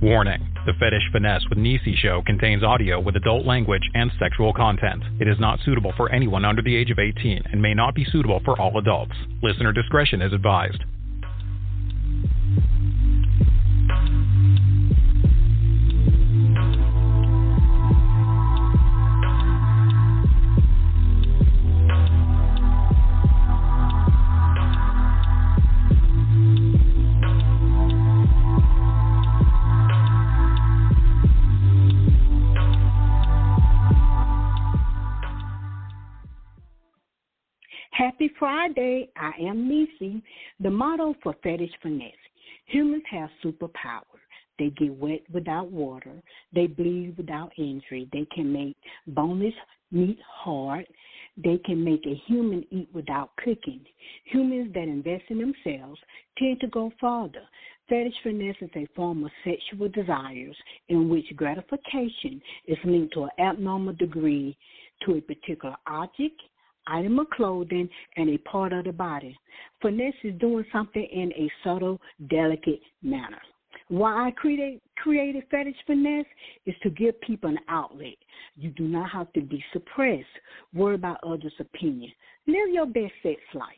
Warning The Fetish Finesse with Nisi show contains audio with adult language and sexual content. It is not suitable for anyone under the age of 18 and may not be suitable for all adults. Listener discretion is advised. The motto for Fetish Finesse humans have superpower. They get wet without water. They bleed without injury. They can make boneless meat hard. They can make a human eat without cooking. Humans that invest in themselves tend to go farther. Fetish finesse is a form of sexual desires in which gratification is linked to an abnormal degree to a particular object, item of clothing, and a part of the body. Finesse is doing something in a subtle, delicate manner. Why I create, created Fetish Finesse is to give people an outlet. You do not have to be suppressed, worry about others' opinion. Live your best sex life.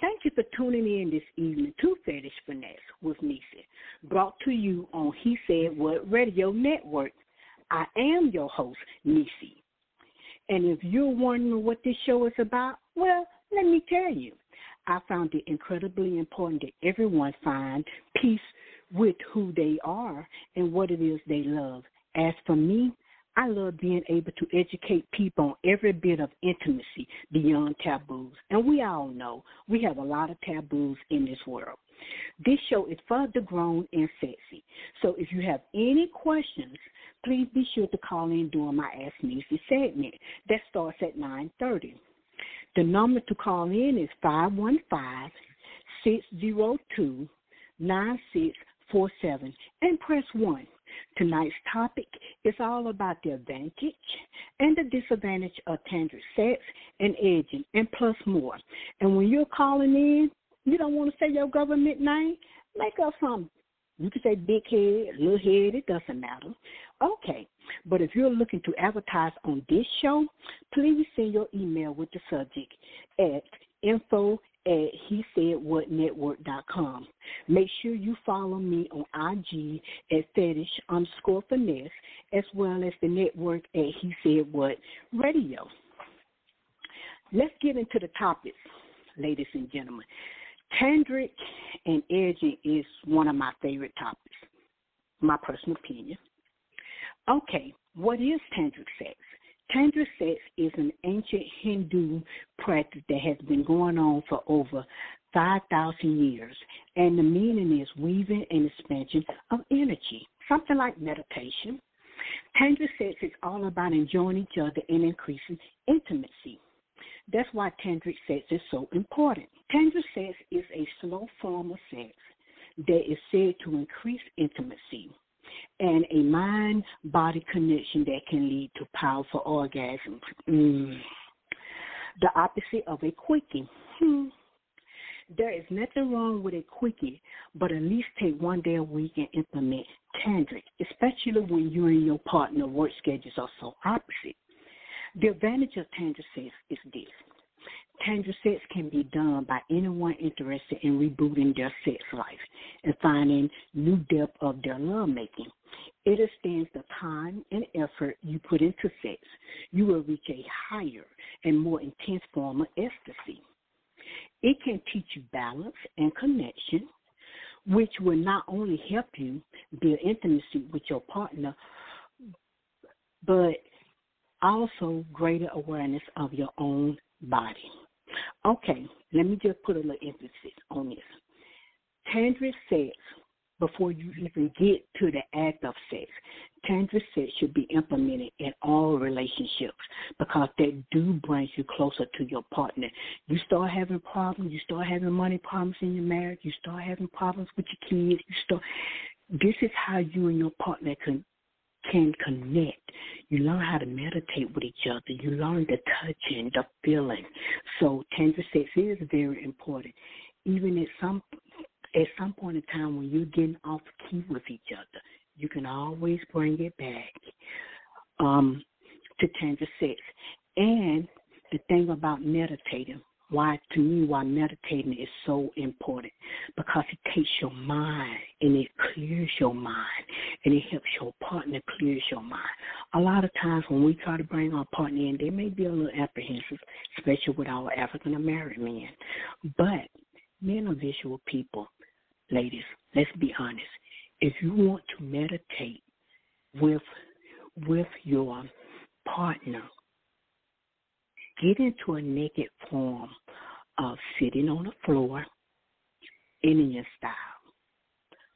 Thank you for tuning in this evening to Fetish Finesse with Nisi, brought to you on He Said What Radio Network. I am your host, Nisi. And if you're wondering what this show is about, well, let me tell you. I found it incredibly important that everyone find peace with who they are and what it is they love. As for me, I love being able to educate people on every bit of intimacy beyond taboos. And we all know we have a lot of taboos in this world. This show is for the grown and sexy. So if you have any questions, please be sure to call in during my Ask Nisi segment. That starts at 9.30. The number to call in is 515 602 9647 and press 1. Tonight's topic is all about the advantage and the disadvantage of tantric sex and edging and plus more. And when you're calling in, you don't want to say your government name, make up something. You can say big head, little head, it doesn't matter. Okay. But if you're looking to advertise on this show, please send your email with the subject at info at he said what network.com. Make sure you follow me on IG at fetish underscore finesse as well as the network at he said what radio. Let's get into the topics, ladies and gentlemen. Tantric and edging is one of my favorite topics, my personal opinion. Okay, what is tantric sex? Tantric sex is an ancient Hindu practice that has been going on for over 5,000 years, and the meaning is weaving and expansion of energy, something like meditation. Tantric sex is all about enjoying each other and increasing intimacy. That's why tantric sex is so important. Tantric sex is a slow form of sex that is said to increase intimacy and a mind body connection that can lead to powerful orgasms. Mm. The opposite of a quickie. Hmm. There is nothing wrong with a quickie, but at least take one day a week and implement tantric, especially when you and your partner work schedules are so opposite. The advantage of tantric sex is this. Tantric sex can be done by anyone interested in rebooting their sex life and finding new depth of their lovemaking. It extends the time and effort you put into sex. You will reach a higher and more intense form of ecstasy. It can teach you balance and connection, which will not only help you build intimacy with your partner, but also greater awareness of your own body. Okay, let me just put a little emphasis on this. Tantric sex, before you even get to the act of sex, tantric sex should be implemented in all relationships because that do bring you closer to your partner. You start having problems, you start having money problems in your marriage, you start having problems with your kids, you start this is how you and your partner can can connect. You learn how to meditate with each other. You learn the touching, the feeling. So tantric sex is very important. Even if some at some point in time when you're getting off key with each other, you can always bring it back um, to tender sex. And the thing about meditating, why to me why meditating is so important because it takes your mind and it clears your mind and it helps your partner clears your mind. A lot of times when we try to bring our partner in, they may be a little apprehensive, especially with our African American men. But men are visual people, ladies. Let's be honest. If you want to meditate with with your partner, get into a naked form of sitting on the floor, Indian style,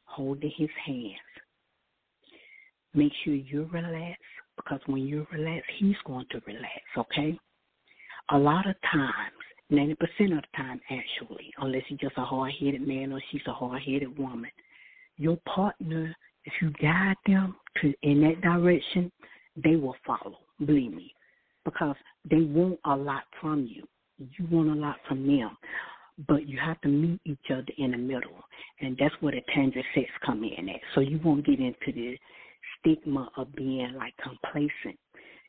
holding his hands. Make sure you relax because when you relax, he's going to relax, okay? A lot of times, 90% of the time actually, unless he's just a hard headed man or she's a hard headed woman, your partner, if you guide them to in that direction, they will follow. Believe me, because they want a lot from you. You want a lot from them, but you have to meet each other in the middle, and that's where the tender sex come in at. So you won't get into the stigma of being like complacent.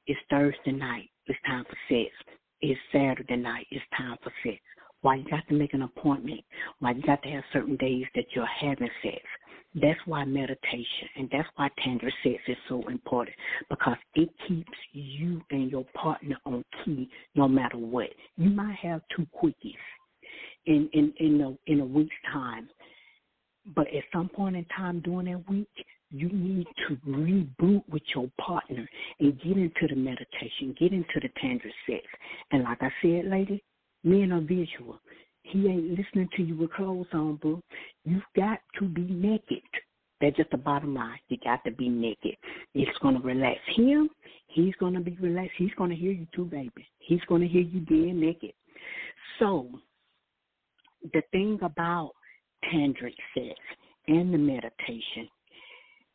It's Thursday night. It's time for sex. It's Saturday night. It's time for sex. Why you got to make an appointment? Why you got to have certain days that you're having sex? That's why meditation and that's why tender sex is so important because it keeps you and your partner on key no matter what. You might have two quickies in in in a in a week's time, but at some point in time during that week, you need to reboot with your partner and get into the meditation, get into the tender sex. And like I said, lady, men are visual. He ain't listening to you with clothes on, boo. You've got to be naked. That's just the bottom line. You got to be naked. It's going to relax him. He's going to be relaxed. He's going to hear you too, baby. He's going to hear you being naked. So, the thing about tantric sex and the meditation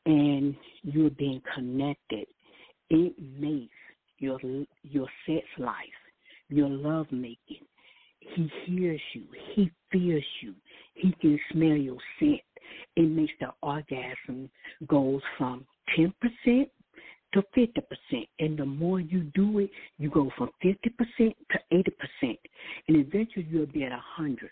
and you're being connected, it makes your your sex life, your love making, he hears you. He feels you. He can smell your scent. It makes the orgasm goes from 10% to 50%. And the more you do it, you go from 50% to 80%. And eventually you'll be at 100.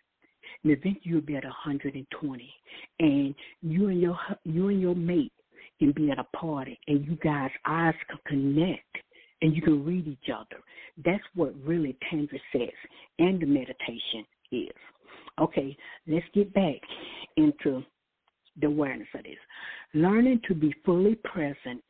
And eventually you'll be at 120. And you and your you and your mate can be at a party and you guys eyes can connect and you can read each other. That's what really Tantra says and the meditation is. Okay, let's get back into the awareness of this. Learning to be fully present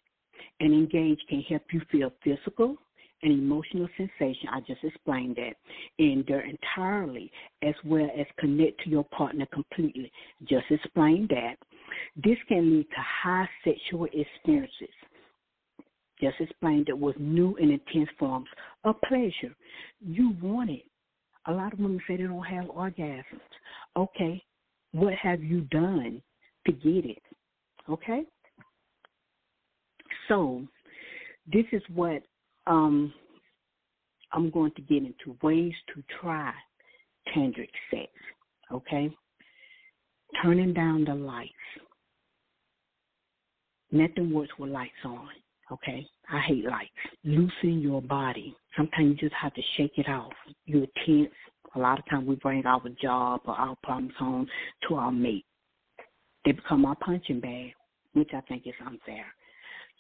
and engaged can help you feel physical and emotional sensation. I just explained that in there entirely, as well as connect to your partner completely. Just explained that. This can lead to high sexual experiences just explained it was new and intense forms of pleasure. You want it. A lot of women say they don't have orgasms. Okay, what have you done to get it? Okay? So, this is what um, I'm going to get into ways to try tantric sex. Okay? Turning down the lights. Nothing works with lights on. Okay, I hate lights. Loosen your body. Sometimes you just have to shake it off. You're tense. A lot of times we bring our job or our problems home to our mate. They become our punching bag, which I think is unfair.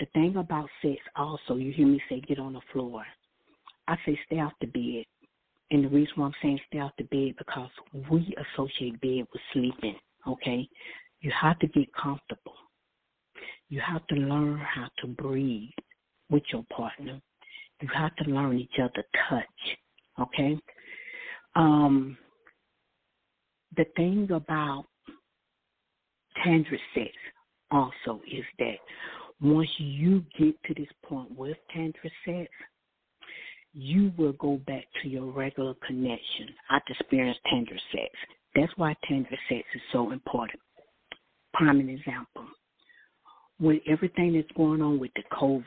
The thing about sex also, you hear me say get on the floor. I say stay off the bed. And the reason why I'm saying stay off the bed because we associate bed with sleeping, okay? You have to get comfortable. You have to learn how to breathe with your partner. You have to learn each other touch. Okay? Um the thing about tantric sex also is that once you get to this point with tantric sex, you will go back to your regular connection. I've experienced tantric sex. That's why tantric sex is so important. Prime example with everything that's going on with the COVID,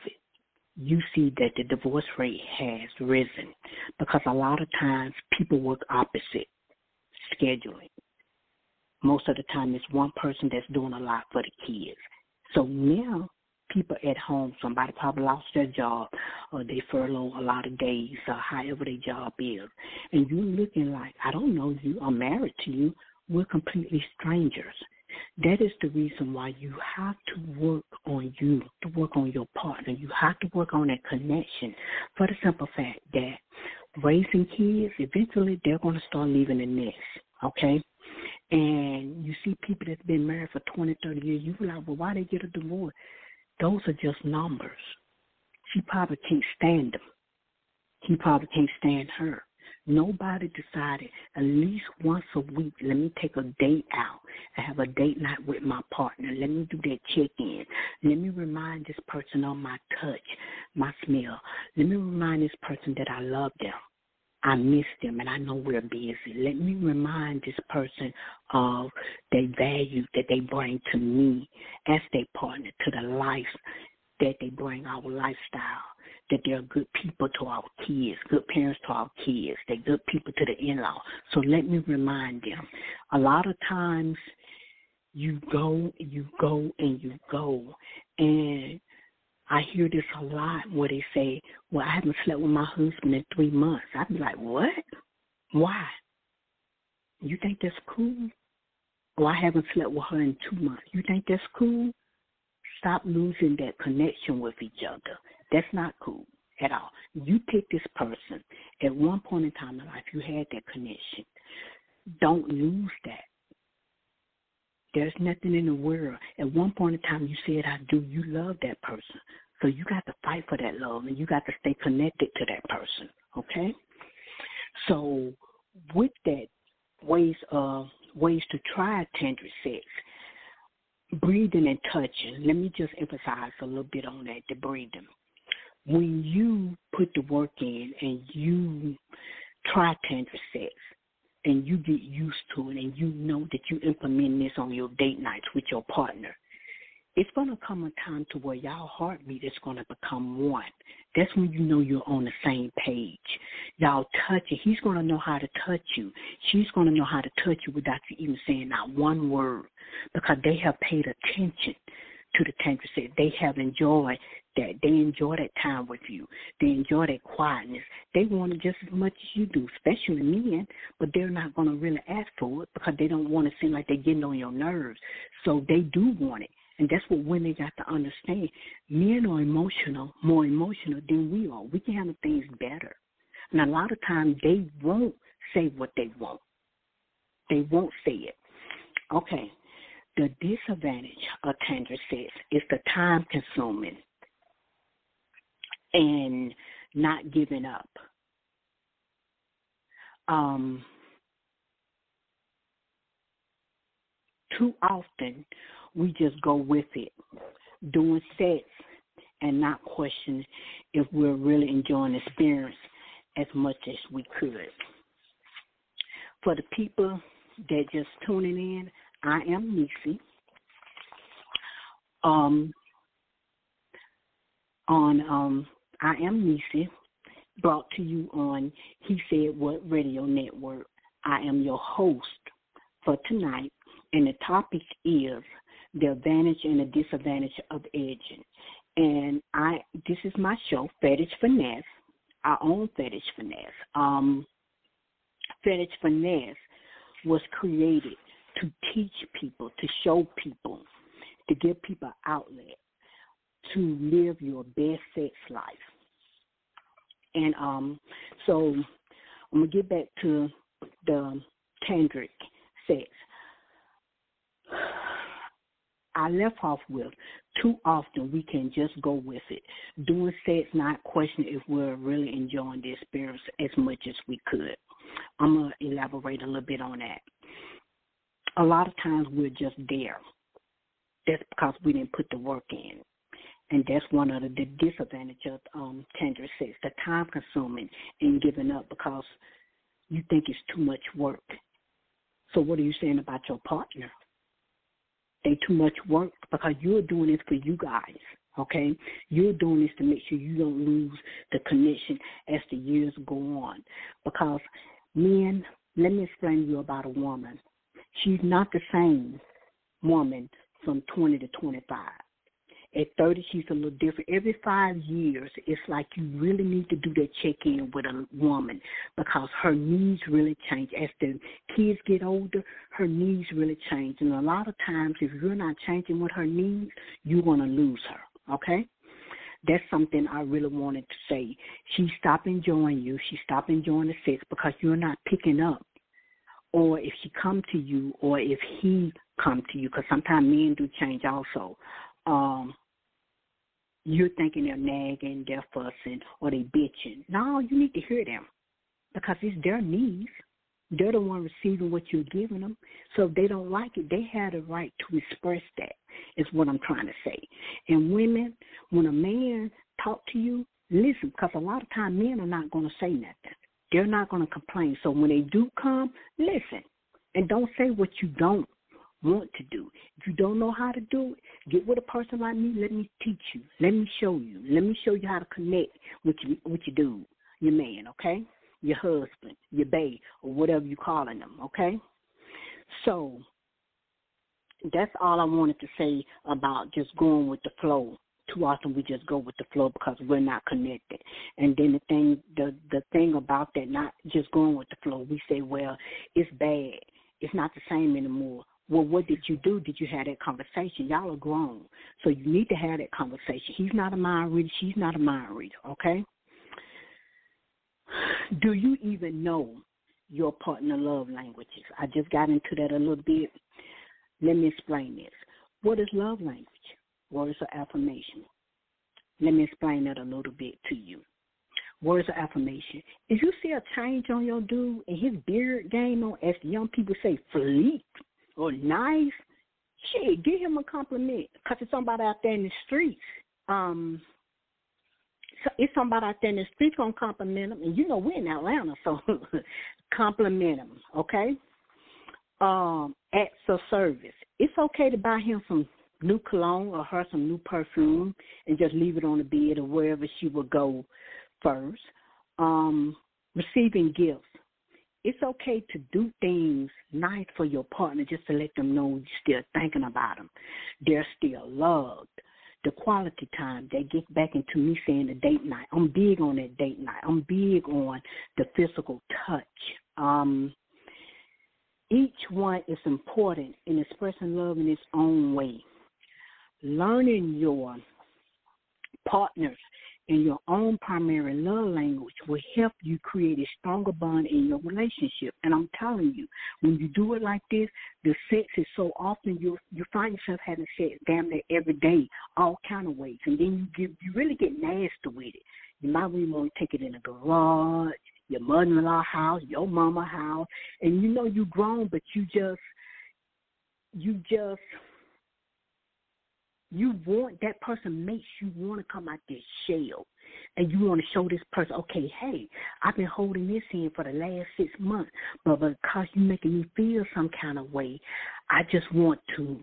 you see that the divorce rate has risen because a lot of times people work opposite scheduling. most of the time it's one person that's doing a lot for the kids. So now people at home, somebody probably lost their job or they furlough a lot of days or however their job is. And you're looking like, I don't know you, I'm married to you, we're completely strangers. That is the reason why you have to work on you, to work on your partner. You have to work on that connection for the simple fact that raising kids, eventually they're going to start leaving the nest, okay? And you see people that's been married for 20, 30 years, you like, well, why they get a divorce? Those are just numbers. She probably can't stand them. He probably can't stand her. Nobody decided at least once a week, let me take a date out and have a date night with my partner. Let me do that check in. Let me remind this person of my touch, my smell. Let me remind this person that I love them. I miss them and I know we're busy. Let me remind this person of the value that they bring to me as their partner, to the life that they bring our lifestyle that they're good people to our kids, good parents to our kids, they're good people to the in law. So let me remind them. A lot of times you go, you go, and you go. And I hear this a lot where they say, Well, I haven't slept with my husband in three months. I'd be like, What? Why? You think that's cool? Well, I haven't slept with her in two months. You think that's cool? Stop losing that connection with each other. That's not cool at all. You pick this person. At one point in time in life, you had that connection. Don't lose that. There's nothing in the world. At one point in time, you said, I do. You love that person. So you got to fight for that love and you got to stay connected to that person. Okay? So, with that, ways of ways to try tantric sex, breathing and touching. Let me just emphasize a little bit on that, the breathing when you put the work in and you try tantric sex and you get used to it and you know that you implement this on your date nights with your partner, it's going to come a time to where y'all heartbeat is going to become one. That's when you know you're on the same page. Y'all touch it. He's going to know how to touch you. She's going to know how to touch you without you even saying not one word because they have paid attention to the tantric sex. They have enjoyed that. They enjoy that time with you. They enjoy that quietness. They want it just as much as you do, especially men, but they're not going to really ask for it because they don't want to seem like they're getting on your nerves. So they do want it. And that's what women got to understand. Men are emotional, more emotional than we are. We can handle things better. And a lot of times they won't say what they want. They won't say it. Okay. The disadvantage of tantric sex is the time consuming and not giving up. Um, too often we just go with it, doing sets and not question if we're really enjoying the experience as much as we could. For the people that just tuning in, I am Nisi. Um, on um, I am Nisi, brought to you on He Said What Radio Network. I am your host for tonight, and the topic is the advantage and the disadvantage of edging. And I, this is my show, Fetish Finesse. I own Fetish Finesse. Um, Fetish Finesse was created to teach people, to show people, to give people outlet to live your best sex life. And um, so I'm gonna get back to the tantric sex. I left off with too often we can just go with it. Doing sex, not questioning if we're really enjoying the experience as much as we could. I'm gonna elaborate a little bit on that. A lot of times we're just there. That's because we didn't put the work in and that's one of the disadvantages of um, tantric sex, the time consuming and giving up because you think it's too much work. So what are you saying about your partner? They too much work because you're doing this for you guys. Okay, you're doing this to make sure you don't lose the connection as the years go on. Because men, let me explain to you about a woman. She's not the same woman from 20 to 25. At 30, she's a little different. Every five years, it's like you really need to do that check in with a woman because her needs really change. As the kids get older, her needs really change. And a lot of times, if you're not changing with her needs, you're going to lose her. Okay? That's something I really wanted to say. She stopped enjoying you. She stopped enjoying the sex because you're not picking up or if she come to you or if he come to you because sometimes men do change also um you're thinking they're nagging, they're fussing, or they're bitching. No, you need to hear them because it's their needs. They're the one receiving what you're giving them. So if they don't like it, they have the right to express that. Is what I'm trying to say. And women, when a man talk to you, listen, because a lot of times men are not going to say nothing. They're not going to complain. So when they do come, listen, and don't say what you don't want to do. If you don't know how to do it, get with a person like me. Let me teach you. Let me show you. Let me show you how to connect with you, with your dude, your man. Okay, your husband, your babe, or whatever you're calling them. Okay, so that's all I wanted to say about just going with the flow. Too often we just go with the flow because we're not connected. And then the thing, the the thing about that, not just going with the flow, we say, well, it's bad. It's not the same anymore well, what did you do? Did you have that conversation? Y'all are grown. So you need to have that conversation. He's not a mind reader. She's not a mind reader, okay? Do you even know your partner love languages? I just got into that a little bit. Let me explain this. What is love language? Words of affirmation. Let me explain that a little bit to you. Words of affirmation. If you see a change on your dude and his beard game on, as young people say, fleek, or nice, shit, give him a compliment because it's somebody out there in the streets. Um, so it's somebody out there in the streets gonna compliment him, and you know we're in Atlanta, so compliment him, okay? Um, acts of service. It's okay to buy him some new cologne or her some new perfume and just leave it on the bed or wherever she would go first. Um, receiving gifts it's okay to do things nice for your partner just to let them know you're still thinking about them. They're still loved. The quality time, they get back into me saying the date night. I'm big on that date night. I'm big on the physical touch. Um, each one is important in expressing love in its own way. Learning your partner's and your own primary love language will help you create a stronger bond in your relationship. And I'm telling you, when you do it like this, the sex is so often you you find yourself having sex damn near every day, all kind of ways, and then you get you really get nasty with it. You might really want to take it in the garage, your mother-in-law house, your mama house, and you know you're grown, but you just you just you want that person makes you want to come out this shell and you want to show this person, okay, hey, I've been holding this in for the last six months, but because you're making me feel some kind of way, I just want to,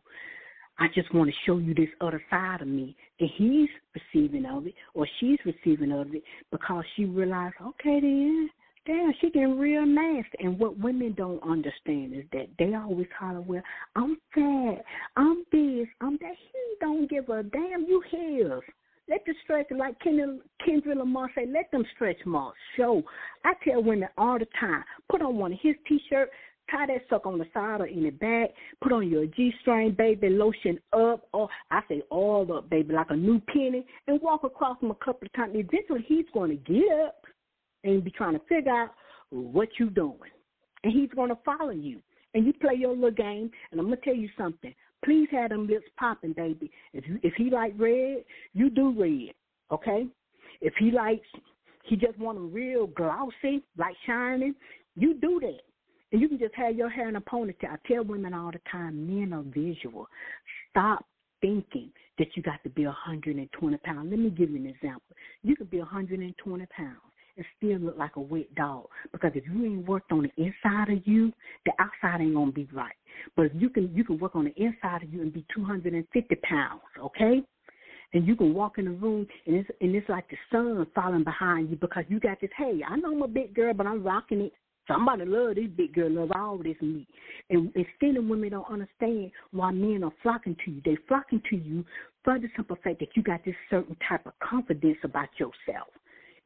I just want to show you this other side of me. And he's receiving of it, or she's receiving of it, because she realized, okay, then damn, she getting real nasty. And what women don't understand is that they always holler, well, I'm fat, I'm this, I'm that. He don't give a damn. You his. Let the stretch, like Kendrick Lamar say, let them stretch marks show. I tell women all the time, put on one of his T-shirts, tie that sucker on the side or in the back, put on your G-string, baby, lotion up, or I say all up, baby, like a new penny, and walk across him a couple of times. Eventually, he's going to get up and be trying to figure out what you're doing. And he's going to follow you. And you play your little game. And I'm going to tell you something. Please have them lips popping, baby. If you, if he like red, you do red, okay? If he likes, he just want them real glossy, like shining, you do that. And you can just have your hair in a ponytail. I tell women all the time, men are visual. Stop thinking that you got to be 120 pounds. Let me give you an example. You could be 120 pounds and still look like a wet dog. Because if you ain't worked on the inside of you, the outside ain't gonna be right. But if you can you can work on the inside of you and be two hundred and fifty pounds, okay? And you can walk in the room and it's and it's like the sun falling behind you because you got this, hey, I know I'm a big girl, but I'm rocking it. Somebody love this big girl, love all this meat. And, still women don't understand why men are flocking to you. They flocking to you for the simple fact that you got this certain type of confidence about yourself.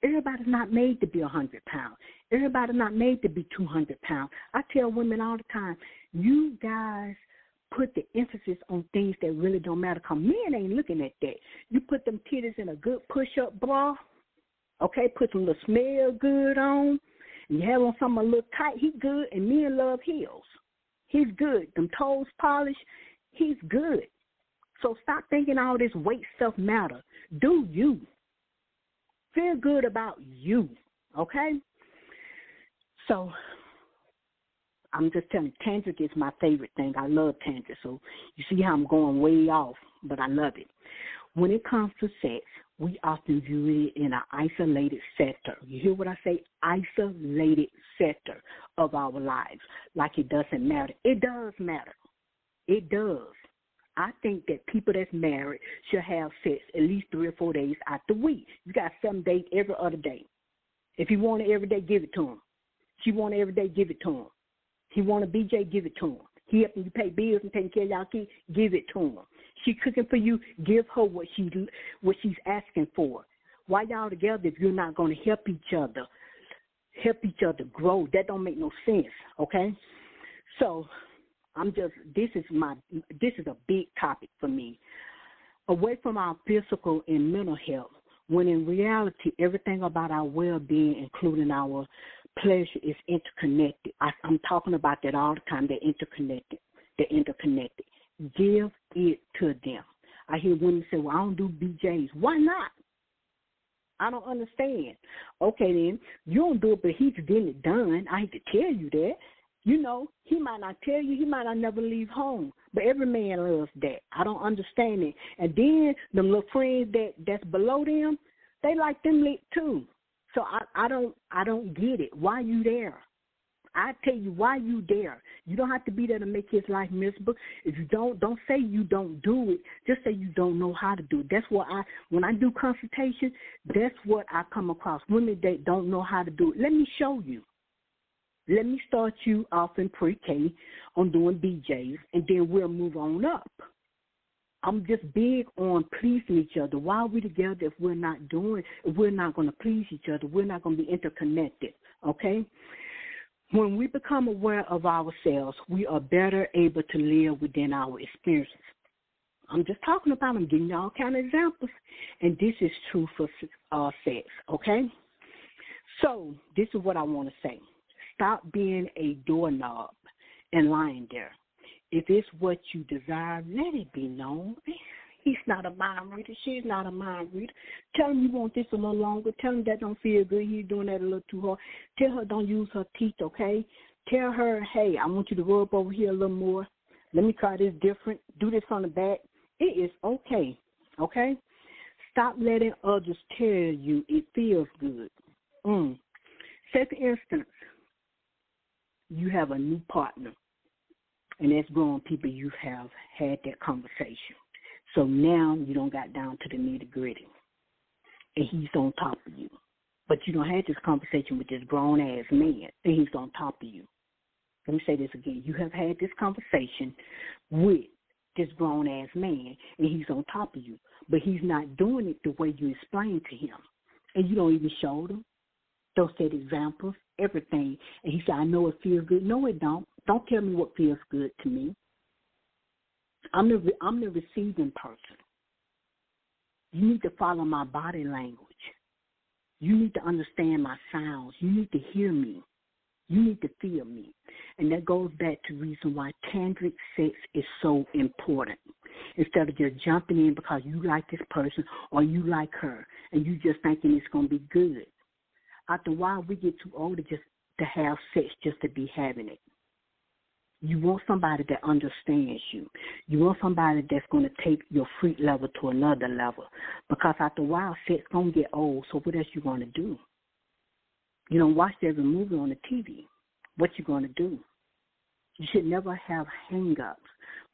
Everybody's not made to be a hundred pounds. Everybody's not made to be two hundred pounds. I tell women all the time, you guys put the emphasis on things that really don't matter. Cause men ain't looking at that. You put them titties in a good push-up bra, okay? Put some little smell good on. And you have on something a little tight. He good, and men love heels. He's good. Them toes polished. He's good. So stop thinking all this weight stuff matter. Do you? Feel good about you, okay? So I'm just telling you, tantric is my favorite thing. I love tantric. So you see how I'm going way off, but I love it. When it comes to sex, we often view it in an isolated sector. You hear what I say? Isolated sector of our lives. Like it doesn't matter. It does matter. It does. I think that people that's married should have sex at least three or four days out the week. You got seven days every other day. If you want it every day, give it to him. She want it every day, give it to him. He want a BJ, give it to him. He helping you pay bills and taking care of y'all kids, give it to him. She cooking for you, give her what she what she's asking for. Why y'all together if you're not going to help each other, help each other grow? That don't make no sense. Okay, so I'm just this is my this is a big topic for me. Away from our physical and mental health, when in reality everything about our well being, including our pleasure, is interconnected. I, I'm talking about that all the time. They're interconnected. They're interconnected. Give it to them. I hear women say, "Well, I don't do BJ's. Why not?" I don't understand. Okay, then you don't do it, but he's getting it done. I hate to tell you that you know, he might not tell you, he might not never leave home. But every man loves that. I don't understand it. And then them little friends that that's below them, they like them lit too. So I, I don't I don't get it. Why you there? I tell you why you there. You don't have to be there to make his life miserable. If you don't, don't say you don't do it. Just say you don't know how to do it. That's what I when I do consultation. That's what I come across. Women that don't know how to do it. Let me show you. Let me start you off in pre-K on doing BJs, and then we'll move on up. I'm just big on pleasing each other. Why are we together if we're not doing, if we're not going to please each other? We're not going to be interconnected, okay? When we become aware of ourselves, we are better able to live within our experiences. I'm just talking about, I'm giving you all kind of examples, and this is true for uh, sex, okay? So, this is what I want to say. Stop being a doorknob and lying there. If it's what you desire, let it be known. He's not a mind reader. She's not a mind reader. Tell him you want this a little longer. Tell him that don't feel good. He's doing that a little too hard. Tell her don't use her teeth, okay? Tell her, hey, I want you to rub over here a little more. Let me try this different. Do this on the back. It is okay, okay? Stop letting others tell you it feels good. Mm. Second instance, you have a new partner, and that's grown people, you have had that conversation. So now you don't got down to the nitty gritty, and he's on top of you. But you don't have this conversation with this grown ass man, and he's on top of you. Let me say this again. You have had this conversation with this grown ass man, and he's on top of you, but he's not doing it the way you explained to him, and you don't even show him. Those set examples everything. And he said, I know it feels good. No, it don't. Don't tell me what feels good to me. I'm the I'm the receiving person. You need to follow my body language. You need to understand my sounds. You need to hear me. You need to feel me. And that goes back to reason why tantric sex is so important. Instead of just jumping in because you like this person or you like her and you just thinking it's going to be good after a while we get too old to just to have sex just to be having it. You want somebody that understands you. You want somebody that's going to take your freak level to another level. Because after a while, sex going to get old. So what else you going to do? You don't watch every movie on the TV. What you going to do? You should never have hang-ups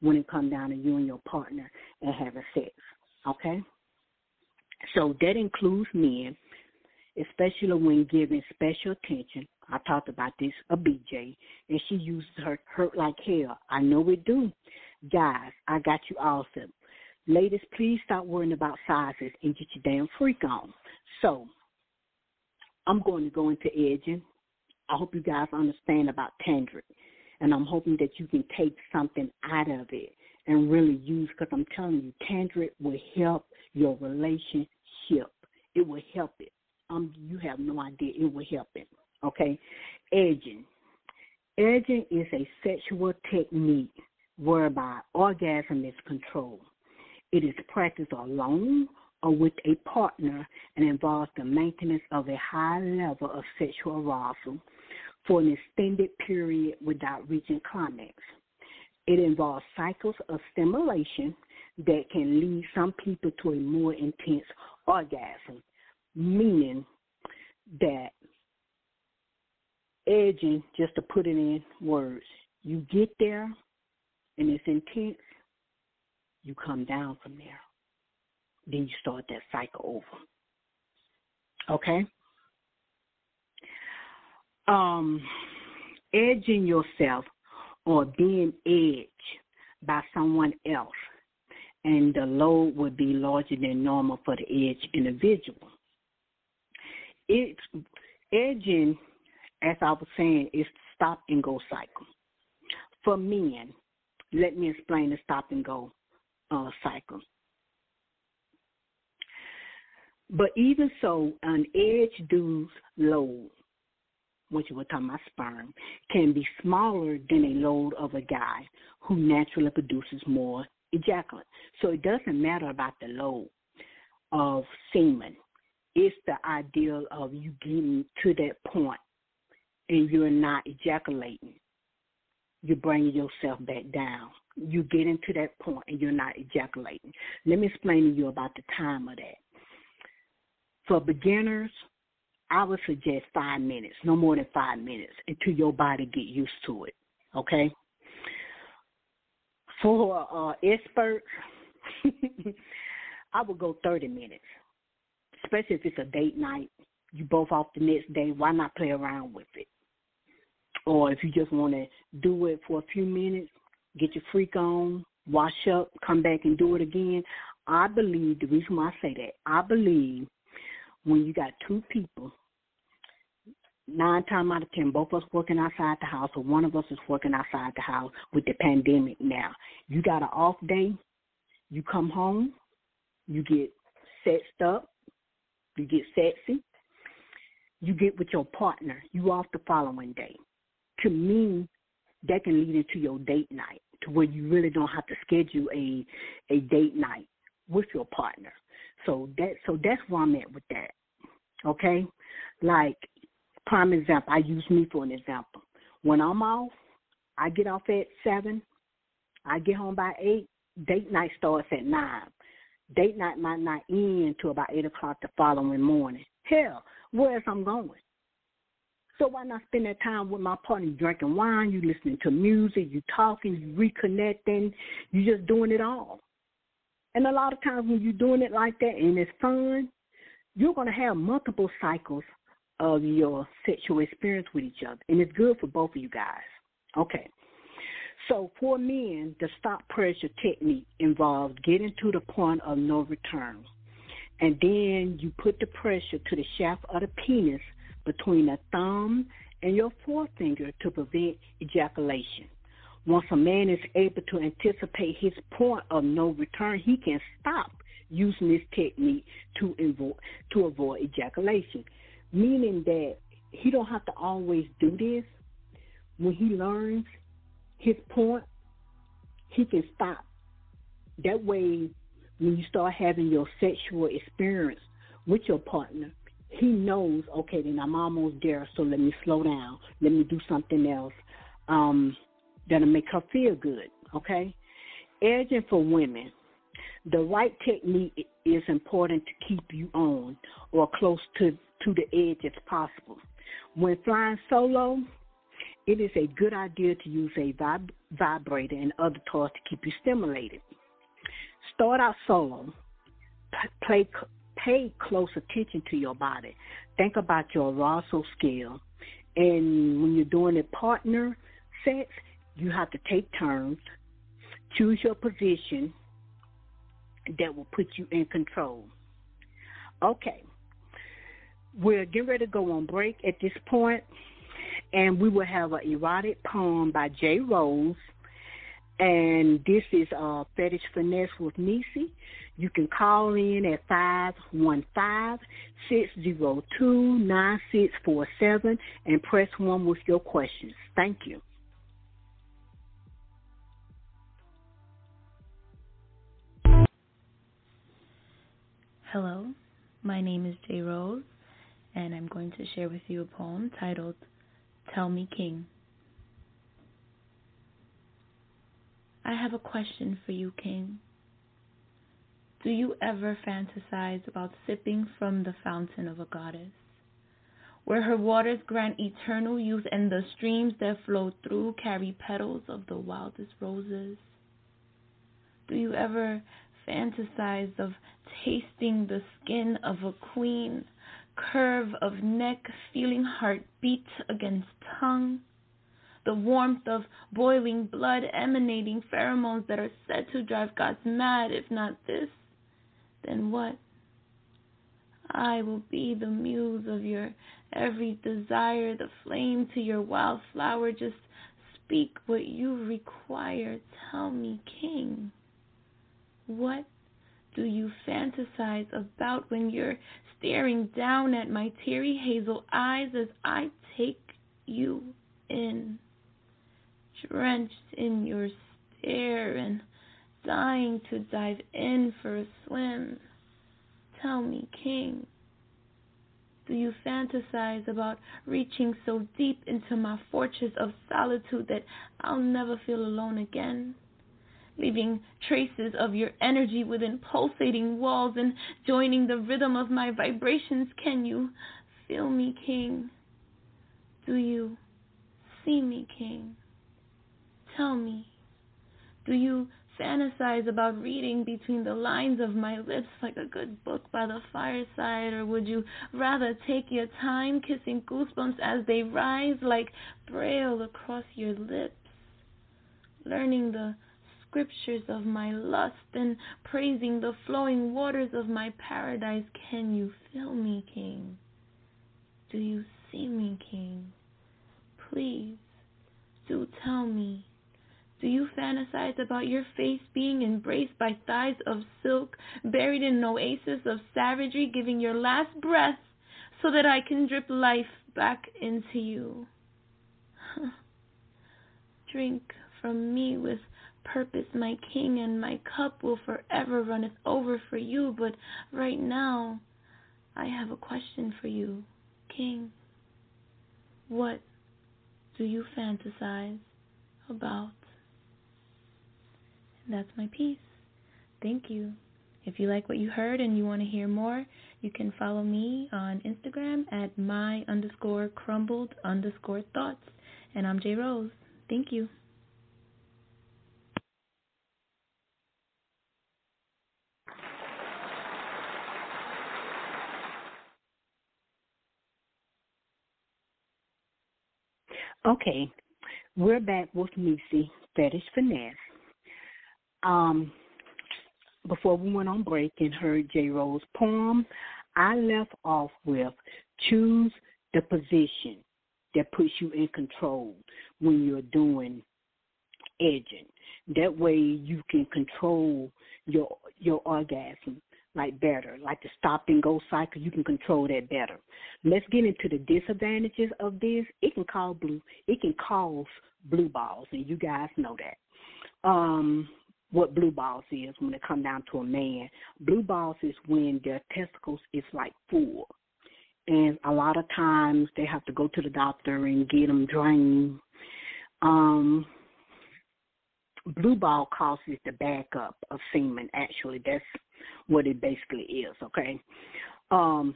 when it comes down to you and your partner and having sex. Okay? So that includes men especially when giving special attention. I talked about this a BJ, and she uses her hurt like hell. I know it do. Guys, I got you awesome. Ladies, please stop worrying about sizes and get your damn freak on. So, I'm going to go into edging. I hope you guys understand about tantric, and I'm hoping that you can take something out of it and really use. Because I'm telling you, tantric will help your relationship. It will help it. Um, you have no idea. It will help it. Okay, edging. Edging is a sexual technique whereby orgasm is controlled. It is practiced alone or with a partner and involves the maintenance of a high level of sexual arousal for an extended period without reaching climax. It involves cycles of stimulation that can lead some people to a more intense orgasm, meaning that edging, just to put it in words, you get there and it's intense, you come down from there. Then you start that cycle over. Okay? Um, edging yourself or being edged by someone else, and the load would be larger than normal for the edge individual. It's edging, as I was saying, is stop and go cycle. For men, let me explain the stop and go uh, cycle. But even so, an edge dude's load, which we're talking about sperm, can be smaller than a load of a guy who naturally produces more ejaculate. So it doesn't matter about the load of semen. It's the ideal of you getting to that point and you're not ejaculating. You're bringing yourself back down you get into that point and you're not ejaculating. Let me explain to you about the time of that. For beginners, I would suggest five minutes, no more than five minutes, until your body get used to it. Okay. For uh, experts, I would go thirty minutes, especially if it's a date night. You both off the next day. Why not play around with it? Or if you just want to do it for a few minutes, get your freak on, wash up, come back and do it again. I believe the reason why I say that, I believe when you got two people, nine times out of ten, both of us working outside the house, or one of us is working outside the house with the pandemic now. You got an off day, you come home, you get sexed up, you get sexy, you get with your partner, you off the following day. To me, that can lead into your date night to where you really don't have to schedule a a date night with your partner. So that so that's where I'm at with that. Okay? Like prime example, I use me for an example. When I'm off, I get off at seven, I get home by eight, date night starts at nine. Date night might not end until about eight o'clock the following morning. Hell, where's I'm going? So why not spend that time with my partner? You drinking wine, you listening to music, you talking, you reconnecting, you just doing it all. And a lot of times when you're doing it like that and it's fun, you're gonna have multiple cycles of your sexual experience with each other. And it's good for both of you guys. Okay. So for men, the stop pressure technique involves getting to the point of no return. And then you put the pressure to the shaft of the penis between the thumb and your forefinger to prevent ejaculation. Once a man is able to anticipate his point of no return, he can stop using this technique to avoid, to avoid ejaculation, meaning that he don't have to always do this. When he learns his point, he can stop. That way, when you start having your sexual experience with your partner, he knows, okay, then I'm almost there, so let me slow down. Let me do something else um, that'll make her feel good, okay? Edging for women. The right technique is important to keep you on or close to, to the edge as possible. When flying solo, it is a good idea to use a vib- vibrator and other toys to keep you stimulated. Start out solo. P- play pay close attention to your body. Think about your arousal scale And when you're doing a partner sex, you have to take turns, choose your position that will put you in control. Okay. We're getting ready to go on break at this point, and we will have an erotic poem by Jay Rose. And this is uh, Fetish Finesse with Nisi. You can call in at 515-602-9647 and press 1 with your questions. Thank you. Hello, my name is Jay Rose, and I'm going to share with you a poem titled Tell Me King. I have a question for you, King. Do you ever fantasize about sipping from the fountain of a goddess, where her waters grant eternal youth and the streams that flow through carry petals of the wildest roses? Do you ever fantasize of tasting the skin of a queen, curve of neck, feeling heart beat against tongue, the warmth of boiling blood emanating pheromones that are said to drive gods mad, if not this, then what? I will be the muse of your every desire, the flame to your wildflower. Just speak what you require. Tell me, King. What do you fantasize about when you're staring down at my teary hazel eyes as I take you in? Drenched in your stare and dying to dive in for a swim. Tell me, King, do you fantasize about reaching so deep into my fortress of solitude that I'll never feel alone again? Leaving traces of your energy within pulsating walls and joining the rhythm of my vibrations. Can you feel me, King? Do you see me, King? Tell me, do you fantasize about reading between the lines of my lips like a good book by the fireside, or would you rather take your time kissing goosebumps as they rise like braille across your lips, learning the scriptures of my lust and praising the flowing waters of my paradise. Can you feel me, King? Do you see me, King? Please, do tell me. Do you fantasize about your face being embraced by thighs of silk, buried in an oasis of savagery, giving your last breath so that I can drip life back into you? Drink from me with purpose, my king, and my cup will forever runneth over for you. But right now, I have a question for you, king. What do you fantasize about? And that's my piece. Thank you. If you like what you heard and you want to hear more, you can follow me on Instagram at my underscore crumbled underscore thoughts. And I'm Jay Rose. Thank you. Okay, we're back with Nisi, Fetish Finesse. Um, before we went on break and heard J. Rose poem, I left off with choose the position that puts you in control when you're doing edging. That way you can control your your orgasm like better, like the stop and go cycle, you can control that better. Let's get into the disadvantages of this. It can cause blue it can cause blue balls and you guys know that. Um what blue balls is when it come down to a man. Blue balls is when their testicles is like full. And a lot of times they have to go to the doctor and get them drained. Um, blue ball causes the backup of semen. Actually, that's what it basically is, okay? Um,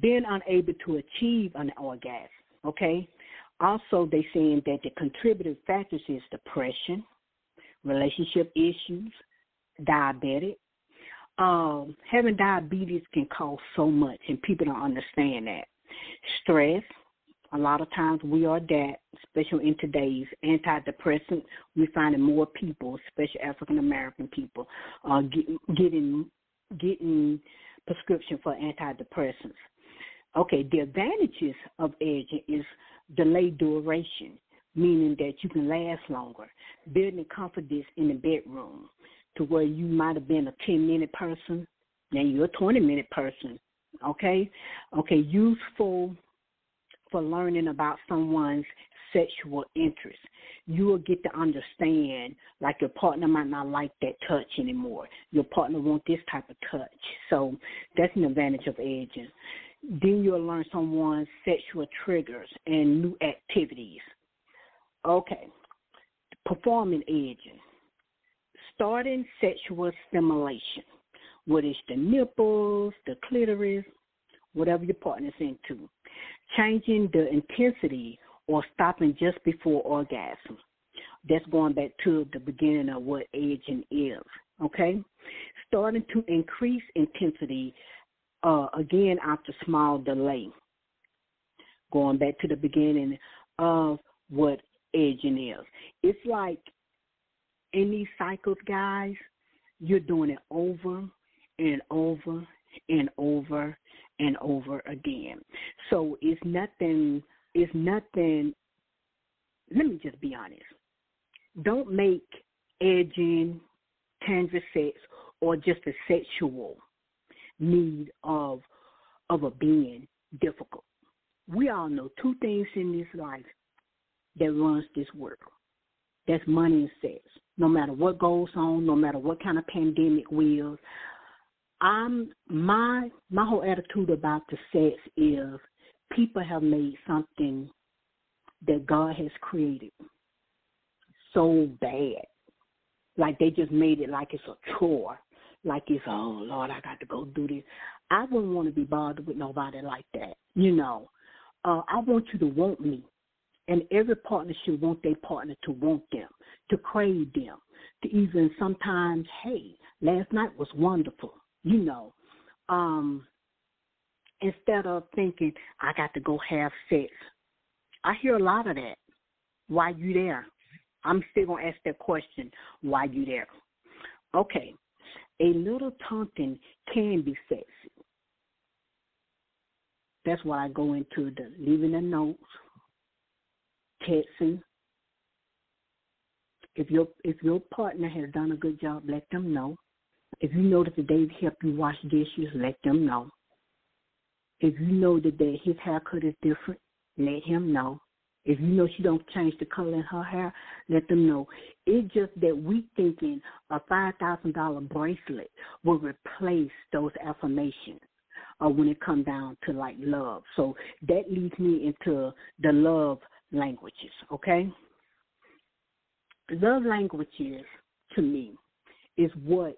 being unable to achieve an orgasm, okay? Also, they saying that the contributing factors is depression, relationship issues, diabetic. Um, having diabetes can cause so much, and people don't understand that. Stress, A lot of times we are that, especially in today's antidepressant. We're finding more people, especially African American people, uh, get, getting getting prescription for antidepressants. Okay, the advantages of edging is delayed duration, meaning that you can last longer, building confidence in the bedroom to where you might have been a 10 minute person, now you're a 20 minute person. Okay? Okay, useful for learning about someone's sexual interest. You will get to understand, like your partner might not like that touch anymore. Your partner wants this type of touch. So that's an advantage of edging. Then you'll learn someone's sexual triggers and new activities. Okay, performing edging. Starting sexual stimulation, whether it's the nipples, the clitoris, whatever your partner's into. Changing the intensity or stopping just before orgasm. That's going back to the beginning of what edging is. Okay? Starting to increase intensity uh, again after small delay. Going back to the beginning of what edging is. It's like in these cycles, guys, you're doing it over and over and over and over again. So it's nothing it's nothing let me just be honest. Don't make edging, tantric sex, or just a sexual need of of a being difficult. We all know two things in this life that runs this world. That's money and sex. No matter what goes on, no matter what kind of pandemic wheels, I'm my my whole attitude about the sex is people have made something that God has created so bad. Like they just made it like it's a chore. Like it's oh Lord, I got to go do this. I wouldn't want to be bothered with nobody like that. You know. Uh, I want you to want me. And every partner should want their partner to want them, to crave them, to even sometimes, hey, last night was wonderful, you know. Um, instead of thinking, I got to go have sex. I hear a lot of that. Why you there? I'm still gonna ask that question. Why you there? Okay. A little taunting can be sexy. That's why I go into the leaving a note, texting. If your if your partner has done a good job, let them know. If you know that they've helped you wash dishes, let them know. If you know that they, his haircut is different, let him know. If you know she don't change the color in her hair, let them know. It's just that we thinking a five thousand dollar bracelet will replace those affirmations uh, when it comes down to like love. So that leads me into the love languages, okay? Love languages to me is what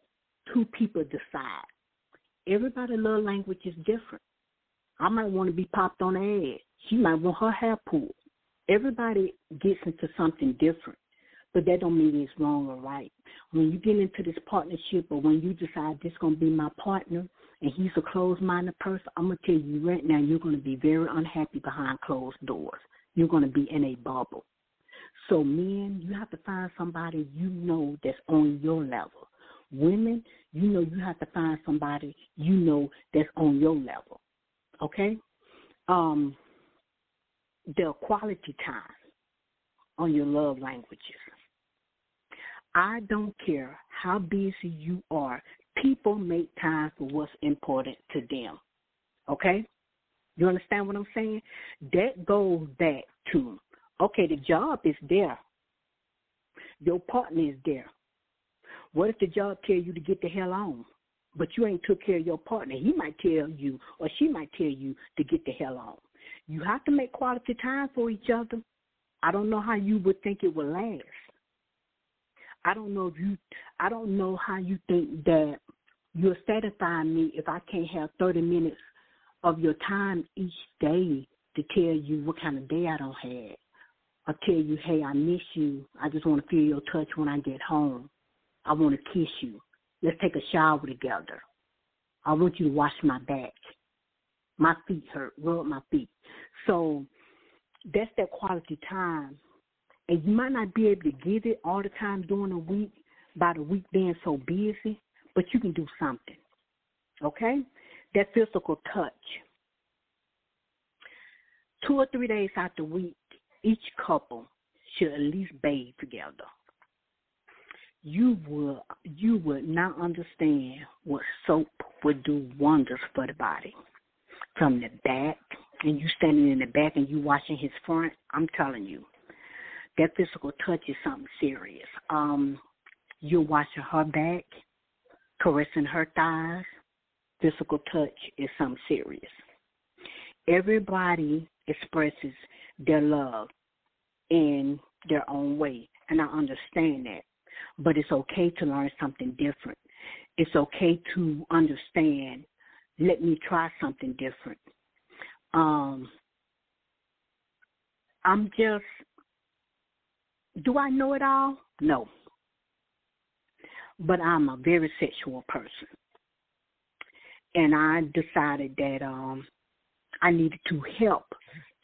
two people decide. Everybody love language is different. I might want to be popped on the head. She might want her hair pulled. Everybody gets into something different, but that don't mean it's wrong or right. When you get into this partnership or when you decide this is going to be my partner and he's a closed-minded person, I'm going to tell you right now, you're going to be very unhappy behind closed doors. You're going to be in a bubble. So men, you have to find somebody you know that's on your level. Women, you know you have to find somebody you know that's on your level. Okay? Um the quality time on your love languages. I don't care how busy you are, people make time for what's important to them. Okay? You understand what I'm saying? That goes back to okay, the job is there. Your partner is there. What if the job tell you to get the hell on? But you ain't took care of your partner. He might tell you or she might tell you to get the hell on. You have to make quality time for each other. I don't know how you would think it would last. I don't know if you I don't know how you think that you'll satisfy me if I can't have thirty minutes of your time each day to tell you what kind of day I don't have. I tell you, hey, I miss you. I just want to feel your touch when I get home. I want to kiss you. Let's take a shower together. I want you to wash my back. My feet hurt. Rub my feet. So that's that quality time. And you might not be able to get it all the time during the week by the week being so busy, but you can do something. Okay? That physical touch. Two or three days out the week, each couple should at least bathe together. You will you would not understand what soap would do wonders for the body. From the back, and you standing in the back and you watching his front, I'm telling you, that physical touch is something serious. Um, you're watching her back, caressing her thighs. Physical touch is something serious. Everybody expresses their love in their own way, and I understand that. But it's okay to learn something different. It's okay to understand. Let me try something different. Um, I'm just. Do I know it all? No. But I'm a very sexual person, and I decided that um, I needed to help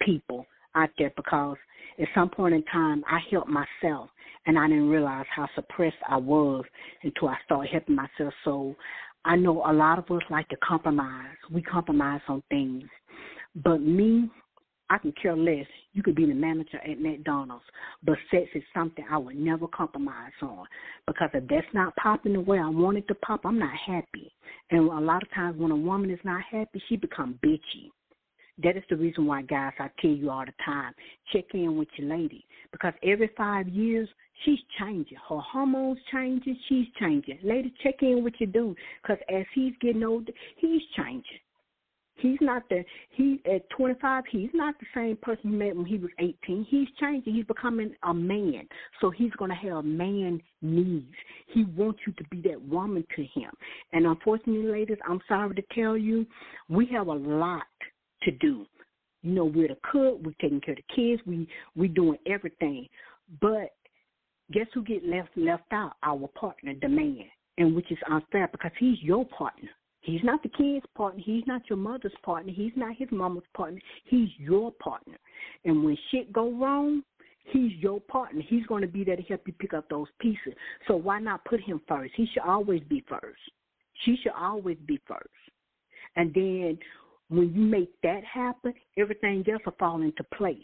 people out there because at some point in time I helped myself and I didn't realize how suppressed I was until I started helping myself. So I know a lot of us like to compromise. We compromise on things. But me, I can care less. You could be the manager at McDonald's, but sex is something I would never compromise on because if that's not popping the way I want it to pop, I'm not happy. And a lot of times when a woman is not happy, she become bitchy. That is the reason why, guys, I tell you all the time, check in with your lady because every five years she's changing. Her hormones changing, she's changing. Lady, check in with your dude because as he's getting older, he's changing. He's not the he at 25. He's not the same person he met when he was 18. He's changing. He's becoming a man. So he's gonna have man needs. He wants you to be that woman to him. And unfortunately, ladies, I'm sorry to tell you, we have a lot to do. You know, we're the cook. We're taking care of the kids. We we doing everything. But guess who get left left out? Our partner, the man, and which is unfair because he's your partner. He's not the kid's partner. He's not your mother's partner. He's not his mama's partner. He's your partner. And when shit go wrong, he's your partner. He's going to be there to help you pick up those pieces. So why not put him first? He should always be first. She should always be first. And then when you make that happen, everything else will fall into place.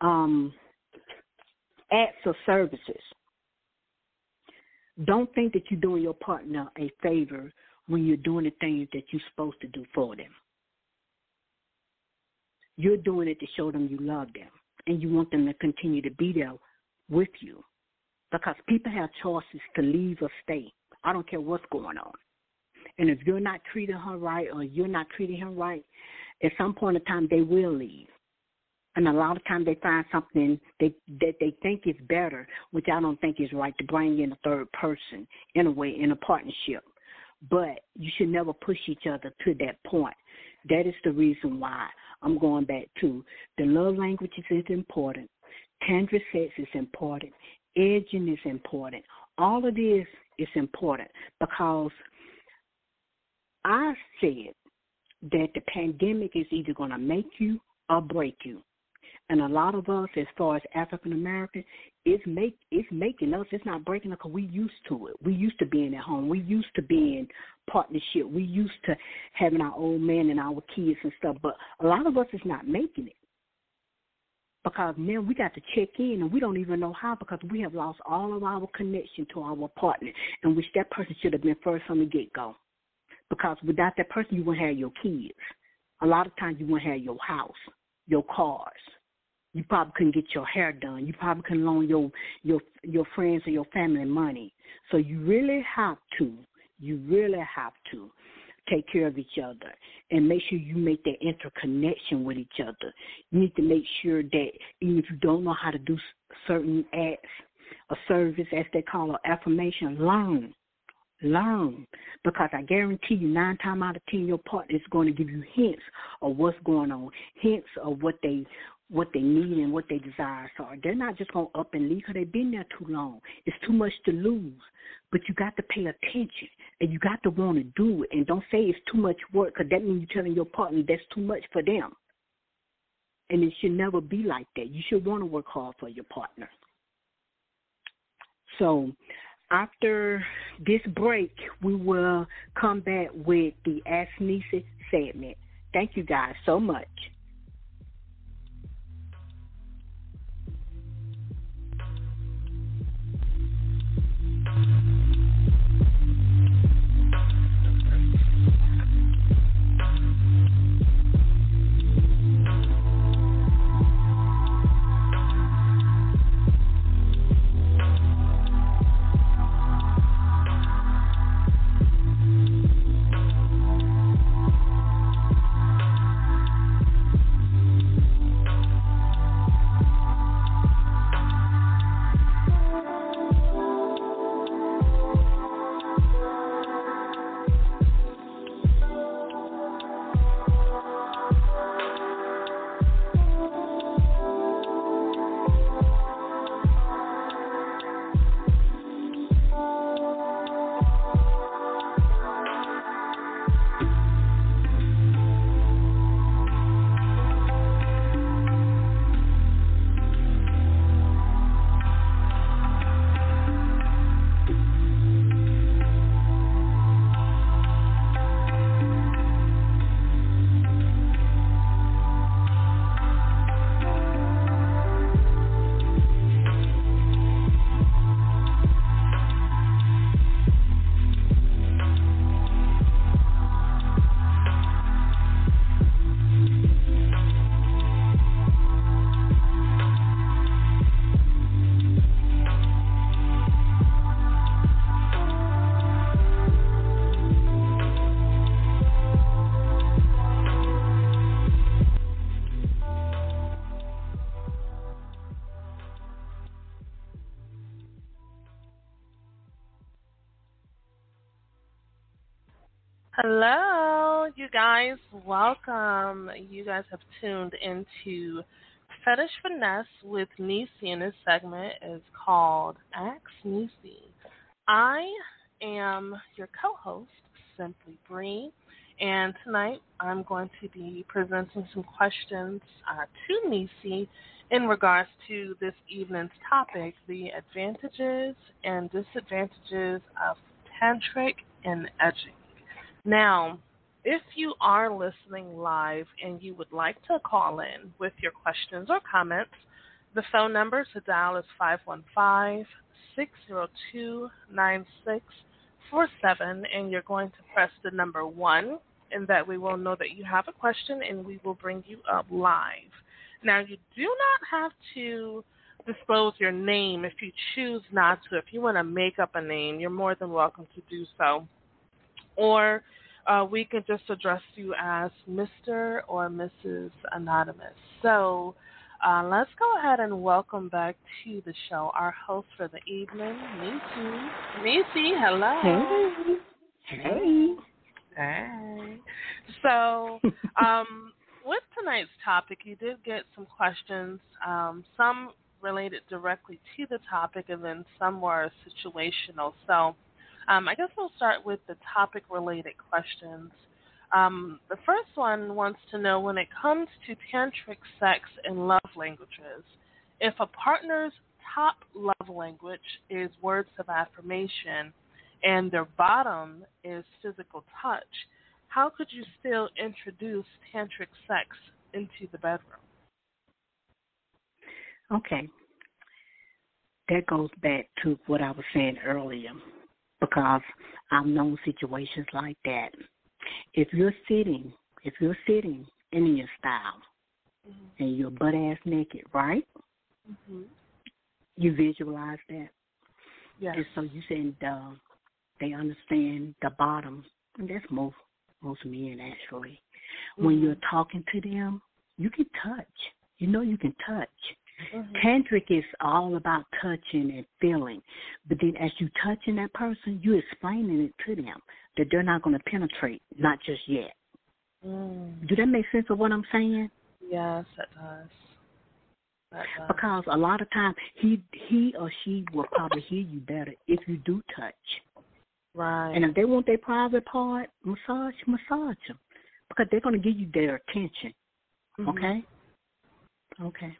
Um, acts of services. Don't think that you're doing your partner a favor when you're doing the things that you're supposed to do for them. You're doing it to show them you love them and you want them to continue to be there with you. Because people have choices to leave or stay. I don't care what's going on. And if you're not treating her right or you're not treating him right, at some point in time they will leave. And a lot of times they find something they, that they think is better, which I don't think is right to bring in a third person in a way in a partnership but you should never push each other to that point. That is the reason why I'm going back to the love languages is important. Tantric sex is important. Edging is important. All of this is important because I said that the pandemic is either going to make you or break you. And a lot of us, as far as African American, it's make it's making us. It's not breaking us because we used to it. We used to being at home. We used to being in partnership. We used to having our old man and our kids and stuff. But a lot of us is not making it because now we got to check in and we don't even know how because we have lost all of our connection to our partner, and which that person should have been first from the get go. Because without that person, you wouldn't have your kids. A lot of times, you wouldn't have your house, your cars you probably couldn't get your hair done. You probably couldn't loan your your your friends or your family money. So you really have to, you really have to take care of each other and make sure you make that interconnection with each other. You need to make sure that even if you don't know how to do certain acts, a service as they call it, affirmation, learn. Learn because I guarantee you nine times out of ten your partner is going to give you hints of what's going on, hints of what they what they need and what their desires are. They're not just going to up and leave because they've been there too long. It's too much to lose. But you got to pay attention and you got to want to do it. And don't say it's too much work because that means you're telling your partner that's too much for them. And it should never be like that. You should want to work hard for your partner. So after this break, we will come back with the Ask Nisi segment. Thank you guys so much. Hello, you guys. Welcome. You guys have tuned into Fetish Finesse with Nisi, and this segment is called Ask Nisi. I am your co host, Simply Bree, and tonight I'm going to be presenting some questions uh, to Nisi in regards to this evening's topic the advantages and disadvantages of tantric and edging. Now, if you are listening live and you would like to call in with your questions or comments, the phone number to dial is 515 602 9647, and you're going to press the number 1, and that we will know that you have a question and we will bring you up live. Now, you do not have to disclose your name if you choose not to. If you want to make up a name, you're more than welcome to do so or uh, we can just address you as Mr. or Mrs. Anonymous. So uh, let's go ahead and welcome back to the show our host for the evening, Nisi. Nisi, hello. Hey. Hey. Hey. So, um, with tonight's topic, you did get some questions, um, some related directly to the topic, and then some were situational. So, um, I guess we'll start with the topic related questions. Um, the first one wants to know when it comes to tantric sex and love languages, if a partner's top love language is words of affirmation and their bottom is physical touch, how could you still introduce tantric sex into the bedroom? Okay. That goes back to what I was saying earlier because I've known situations like that. If you're sitting, if you're sitting in your style mm-hmm. and you're butt ass naked, right? Mm-hmm. You visualize that. Yes. And so you said uh, they understand the bottom, and that's most most men actually. Mm-hmm. When you're talking to them, you can touch. You know you can touch. Mm-hmm. Tantric is all about touching and feeling. But then as you touching that person, you're explaining it to them that they're not going to penetrate, not just yet. Mm. Do that make sense of what I'm saying? Yes, it does. Because a lot of times he he or she will probably hear you better if you do touch. Right. And if they want their private part, massage, massage them, because they're going to give you their attention. Mm-hmm. Okay. Okay.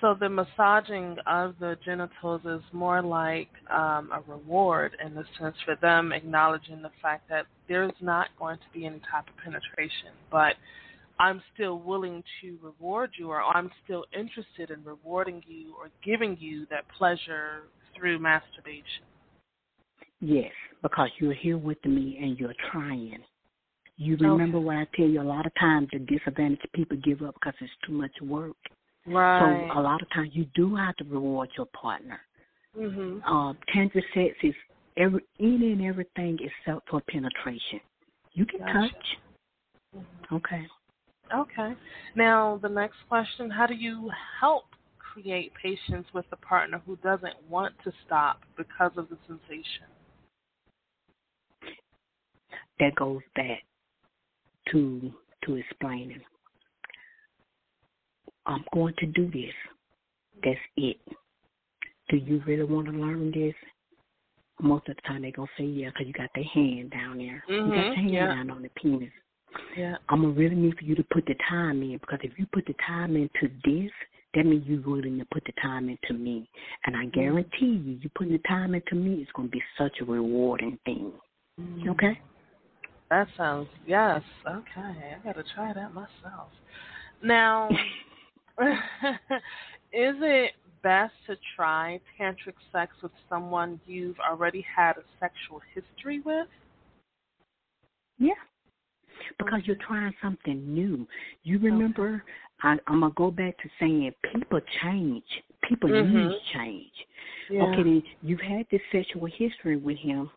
So the massaging of the genitals is more like um, a reward in the sense for them acknowledging the fact that there's not going to be any type of penetration, but I'm still willing to reward you, or I'm still interested in rewarding you or giving you that pleasure through masturbation. Yes, because you're here with me and you're trying. You remember okay. what I tell you? A lot of times the disadvantaged people give up because it's too much work. Right. So a lot of times you do have to reward your partner. Mhm. Uh, sex is every any and everything except for penetration. You can Gotcha. touch. Mm-hmm. Okay. Okay. Now the next question: How do you help create patience with a partner who doesn't want to stop because of the sensation? That goes back to to explaining. I'm going to do this. That's it. Do you really want to learn this? Most of the time they're gonna say yeah, 'cause you got their hand down there. You got Mhm, your hand yeah. down on the penis. Yeah. I'm gonna really need for you to put the time in because if you put the time into this, that means you're willing to put the time into me. And I guarantee you, you putting the time into me, it's gonna be such a rewarding thing. Mm-hmm. Okay? That sounds yes. Okay, I gotta try that myself. Now, is it best to try tantric sex with someone you've already had a sexual history with? Yeah. Because you're trying something new. You remember, I, I'm going to go back to saying people change. People Mhm. need change. Yeah. Okay, then you've had this sexual history with him.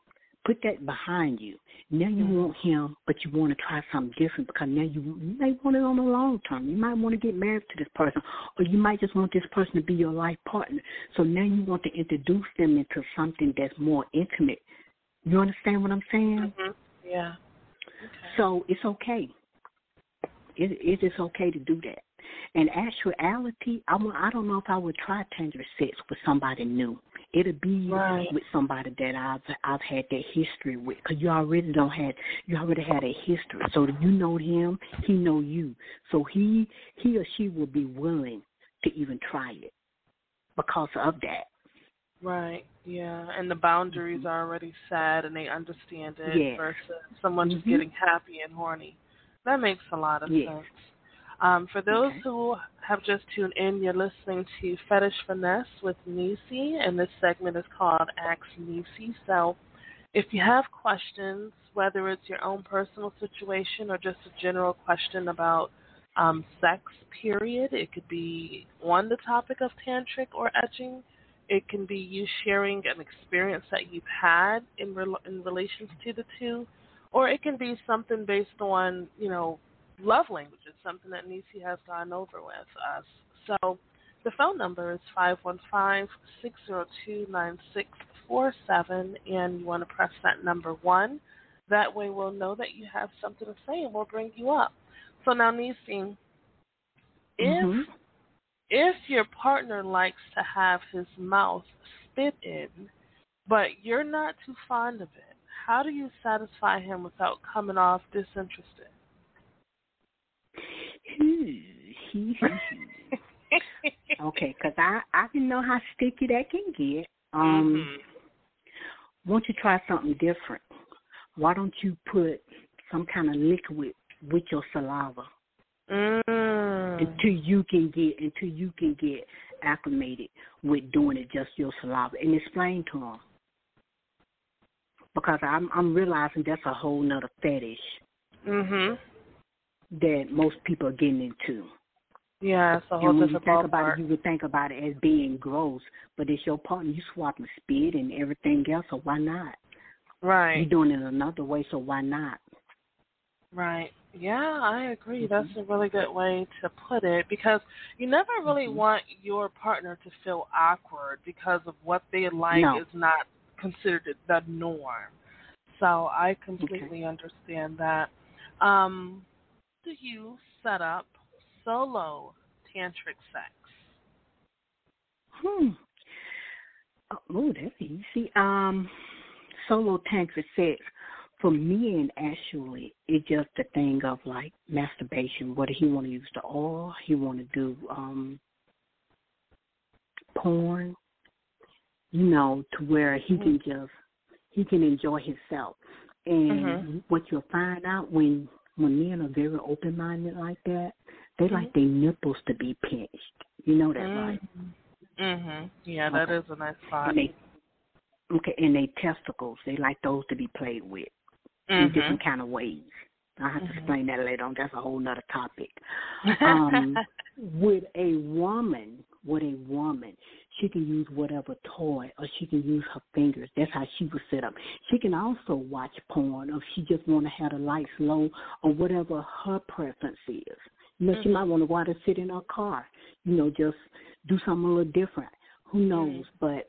Put that behind you. Now you Mhm. want him, but you want to try something different because now you, you may want it on the long term. You might want to get married to this person, or you might just want this person to be your life partner. So now you want to introduce them into something that's more intimate. You understand what I'm saying? Mhm. Yeah. Okay. So it's okay. It, it is okay to do that. In actuality, I I don't know if I would try tantric sex with somebody new. It'll be Right. with somebody that I've I've had that history with, because you already don't had you already had a history. So you know him, he know you. So he he or she will be willing to even try it because of that. Right. Yeah. And the boundaries are already set, and they understand it Yes. versus someone just Mhm. getting happy and horny. That makes a lot of Yes. sense. Um, for those Okay. who have just tuned in, you're listening to Fetish Finesse with Nisi, and this segment is called Ask Nisi. So if you have questions, whether it's your own personal situation or just a general question about um, sex, period, it could be on the topic of tantric or edging. It can be you sharing an experience that you've had in rel- in relations to the two, or it can be something based on you know love languages, something that Nisi has gone over with us. So the phone number is 515-602-9647, and you want to press that number one. That way we'll know that you have something to say, and we'll bring you up. So now, Nisi, if Mhm. if your partner likes to have his mouth spit in, but you're not too fond of it, how do you satisfy him without coming off disinterested? okay, because I I didn't know how sticky that can get. Um, Mhm. won't you try something different? Why don't you put some kind of liquid with your saliva Mm. until you can get until you can get acclimated with doing it just your saliva and explain to them because I'm I'm realizing that's a whole nother fetish Mhm. That most people are getting into. Yeah, it's a whole And when you think about it, you would think about it as being gross, but it's your partner. You swapping spit and everything else, so why not? Right. You're doing it another way, so why not? Right. Yeah, I agree. Mhm. That's a really good way to put it because you never really Mhm. want your partner to feel awkward because of what they like No. is not considered the norm. So I completely understand that. Um, do you set up solo tantric sex? Hmm. Oh, that's easy. Um, solo tantric sex for men actually it's just a thing of like masturbation. Whether he want to use the oil, he want to do um porn, you know, to where he mm-hmm. can just he can enjoy himself. And mm-hmm. what you'll find out when when men are very open minded like that, they mm-hmm. like their nipples to be pinched. You know that, right? Mhm. Yeah, that okay. is a nice spot. And they, okay, and they testicles, they like those to be played with mm-hmm. in different kind of ways. I have mm-hmm. to explain that later on. That's a whole nother topic. Um, with a woman, with a woman, she can use whatever toy or she can use her fingers. That's how she was set up. She can also watch porn or if she just want to have the lights low or whatever her preference is. You know, mm-hmm. she might want to go out and sit in her car. You know, just do something a little different. Who knows? Mm-hmm. But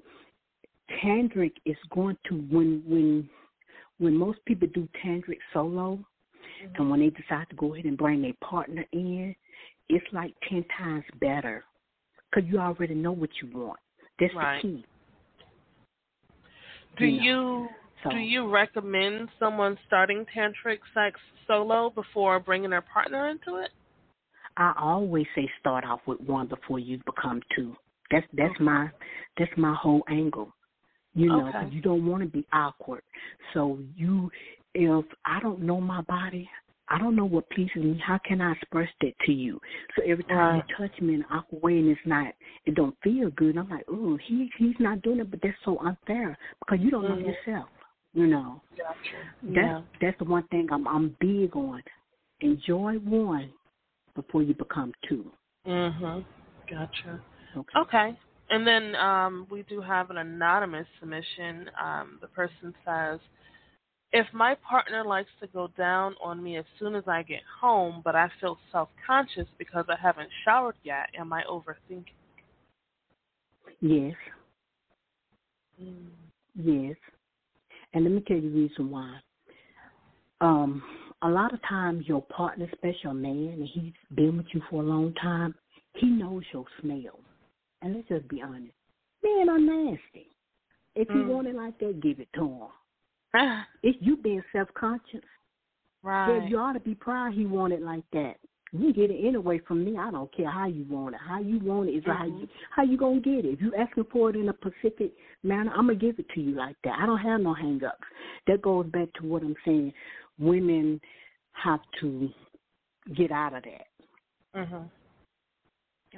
tantric is going to when when when most people do tantric solo, mm-hmm. and when they decide to go ahead and bring their partner in, it's like ten times better because you already know what you want. That's right. the key. Do you, know? you so, do you recommend someone starting tantric sex solo before bringing their partner into it? I always say start off with one before you become two. That's that's okay. my that's my whole angle. You know, okay. you don't want to be awkward. So you, if I don't know my body, I don't know what pleases me. How can I express that to you? So every time right. you touch me in an awkward way and it's not, it don't feel good. I'm like, oh, he he's not doing it, but that's so unfair because you don't mm-hmm. know yourself. You know, gotcha. that's yeah. that's the one thing I'm I'm big on. Enjoy one before you become two. Mhm. Gotcha. Okay. Okay. And then um, we do have an anonymous submission. Um, the person says, if my partner likes to go down on me as soon as I get home, but I feel self conscious because I haven't showered yet, am I overthinking? Yes. Mm. Yes. And let me tell you the reason why. Um, a lot of times your partner, especially a man, and he's been with you for a long time, he knows your smell. And let's just be honest. Men are nasty. If you Mm. want it like that, give it to him. it's you being self conscious. right. You ought to be proud he want it like that. You get it anyway from me. I don't care how you want it. How you want it is mm-hmm. how you how you gonna get it. If you asking for it in a specific manner, I'm gonna give it to you like that. I don't have no hang ups. That goes back to what I'm saying. Women have to get out of that. Mhm.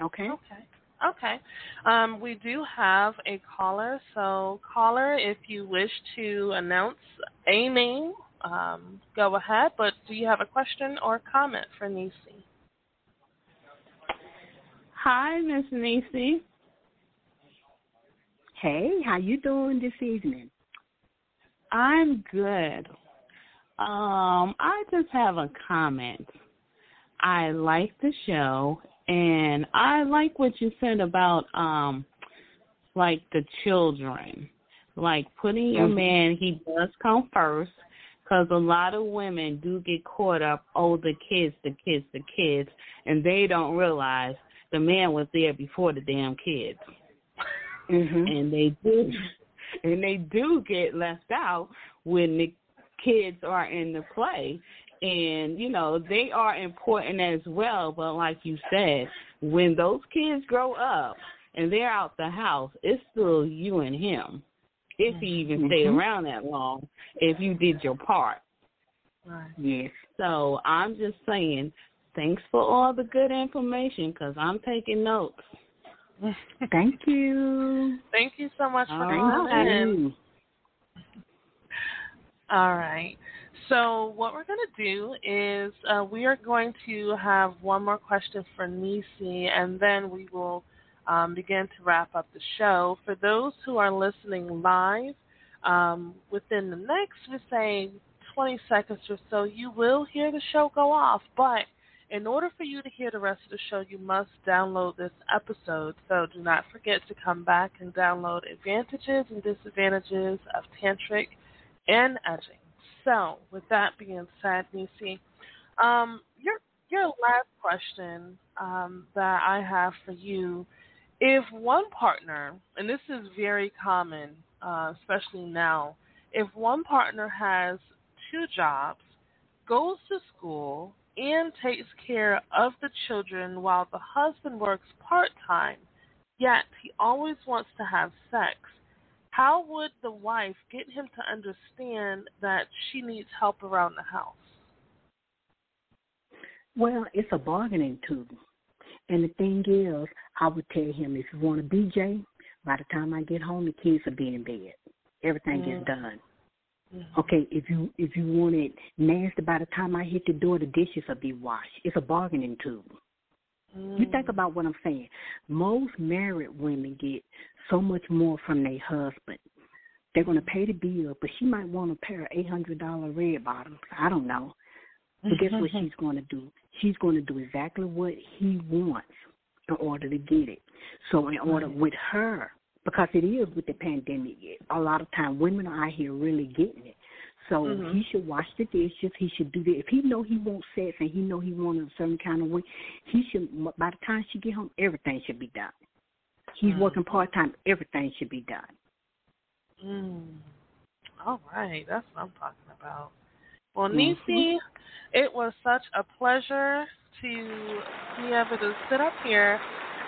Okay. Okay. Okay. Um, we do have a caller. So, caller, if you wish to announce a name, um, go ahead. But do you have a question or comment for Nisi? Hi, Miss Nisi. Hey, how you doing this evening? I'm good. Um, I just have a comment. I like the show and I like what you said about um like the children. Like putting your mm-hmm. man, he does come first because a lot of women do get caught up, oh, the kids, the kids, the kids, and they don't realize the man was there before the damn kids. Mm-hmm. And they do, and they do get left out when the kids are in the play. And, you know, they are important as well, but like you said, when those kids grow up and they're out the house, it's still you and him. If he even mm-hmm. stayed around that long, if you did your part. Right. Yes. So I'm just saying, thanks for all the good information because I'm taking notes. Thank you. Thank you so much for Thank calling in. you. All right. So what we're going to do is uh, we are going to have one more question for Nisi, and then we will um, begin to wrap up the show. For those who are listening live, um, within the next, we say, 20 seconds or so, you will hear the show go off. But in order for you to hear the rest of the show, you must download this episode. So do not forget to come back and download advantages and disadvantages of tantric and edging. So, with that being said, Nisi, um, your your last question um, that I have for you: If one partner, and this is very common, uh, especially now, if one partner has two jobs, goes to school, and takes care of the children while the husband works part time, yet he always wants to have sex. How would the wife get him to understand that she needs help around the house? Well, it's a bargaining tool. And the thing is, I would tell him if you want a BJ, by the time I get home, the kids will be in bed. Everything mm-hmm. gets done. Mm-hmm. Okay, if you if you want it nasty, by the time I hit the door, the dishes will be washed. It's a bargaining tool. Mm. You think mm. about what I'm saying. Most married women get so much more from their husband. They're going to pay the bill, but she might want a pair of eight hundred dollar red bottoms. I don't know. But guess what she's going to do? She's going to do exactly what he wants in order to get it. So in order with her, because it is with the pandemic, a lot of time women are out here really getting it. So mm-hmm. he should wash the dishes. He should do that. If he know he wants sex and he know he wants a certain kind of way, he should. By the time she get home, everything should be done. He's mm-hmm. working part time. Everything should be done. Mm. All right, that's what I'm talking about. Well, mm-hmm. Nisi, it was such a pleasure to be able to sit up here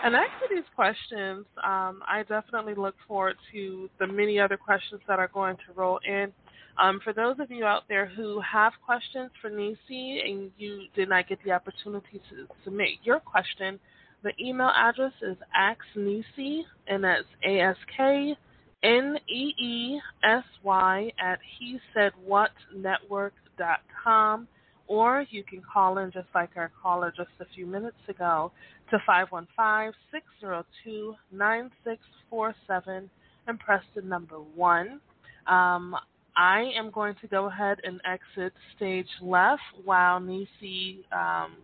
and answer these questions. Um, I definitely look forward to the many other questions that are going to roll in. Um, for those of you out there who have questions for Nisi and you did not get the opportunity to submit your question, the email address is askneesy, and that's A S K N E E S Y at he said what network.com or you can call in just like our caller just a few minutes ago to 515-602-9647 and press the number 1. Um, I am going to go ahead and exit stage left while Nisi, um,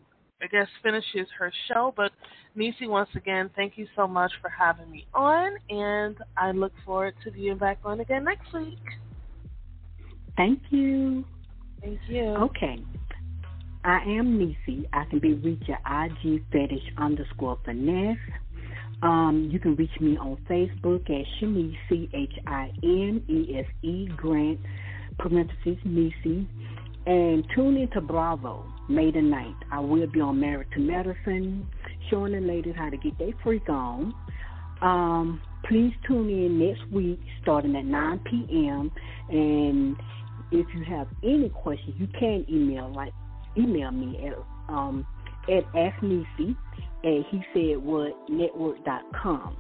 I guess, finishes her show. But Nisi, once again, thank you so much for having me on, and I look forward to being back on again next week. Thank you. Thank you. Okay. I am Nisi. I can be reached at IG fetish underscore finesse. Um, you can reach me on Facebook at Chinese, C H I N E S E Grant, parentheses, Nisi. And tune into Bravo May the 9th. I will be on Married to Medicine, showing the ladies how to get their freak on. Um, please tune in next week starting at 9 p.m. And if you have any questions, you can email like email me at um, at askneesy at he said what network.com.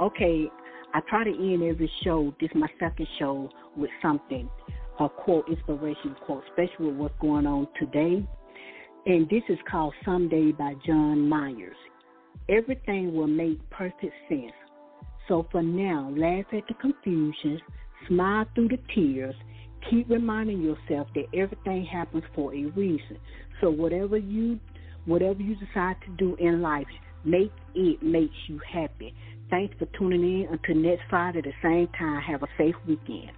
Okay, I try to end every show, this is my second show, with something, a quote, inspiration quote, especially with what's going on today. And this is called Someday by John Myers. Everything will make perfect sense. So for now, laugh at the confusion, smile through the tears, keep reminding yourself that everything happens for a reason. So whatever you whatever you decide to do in life, make it makes you happy. Thanks for tuning in. Until next Friday at the same time, have a safe weekend.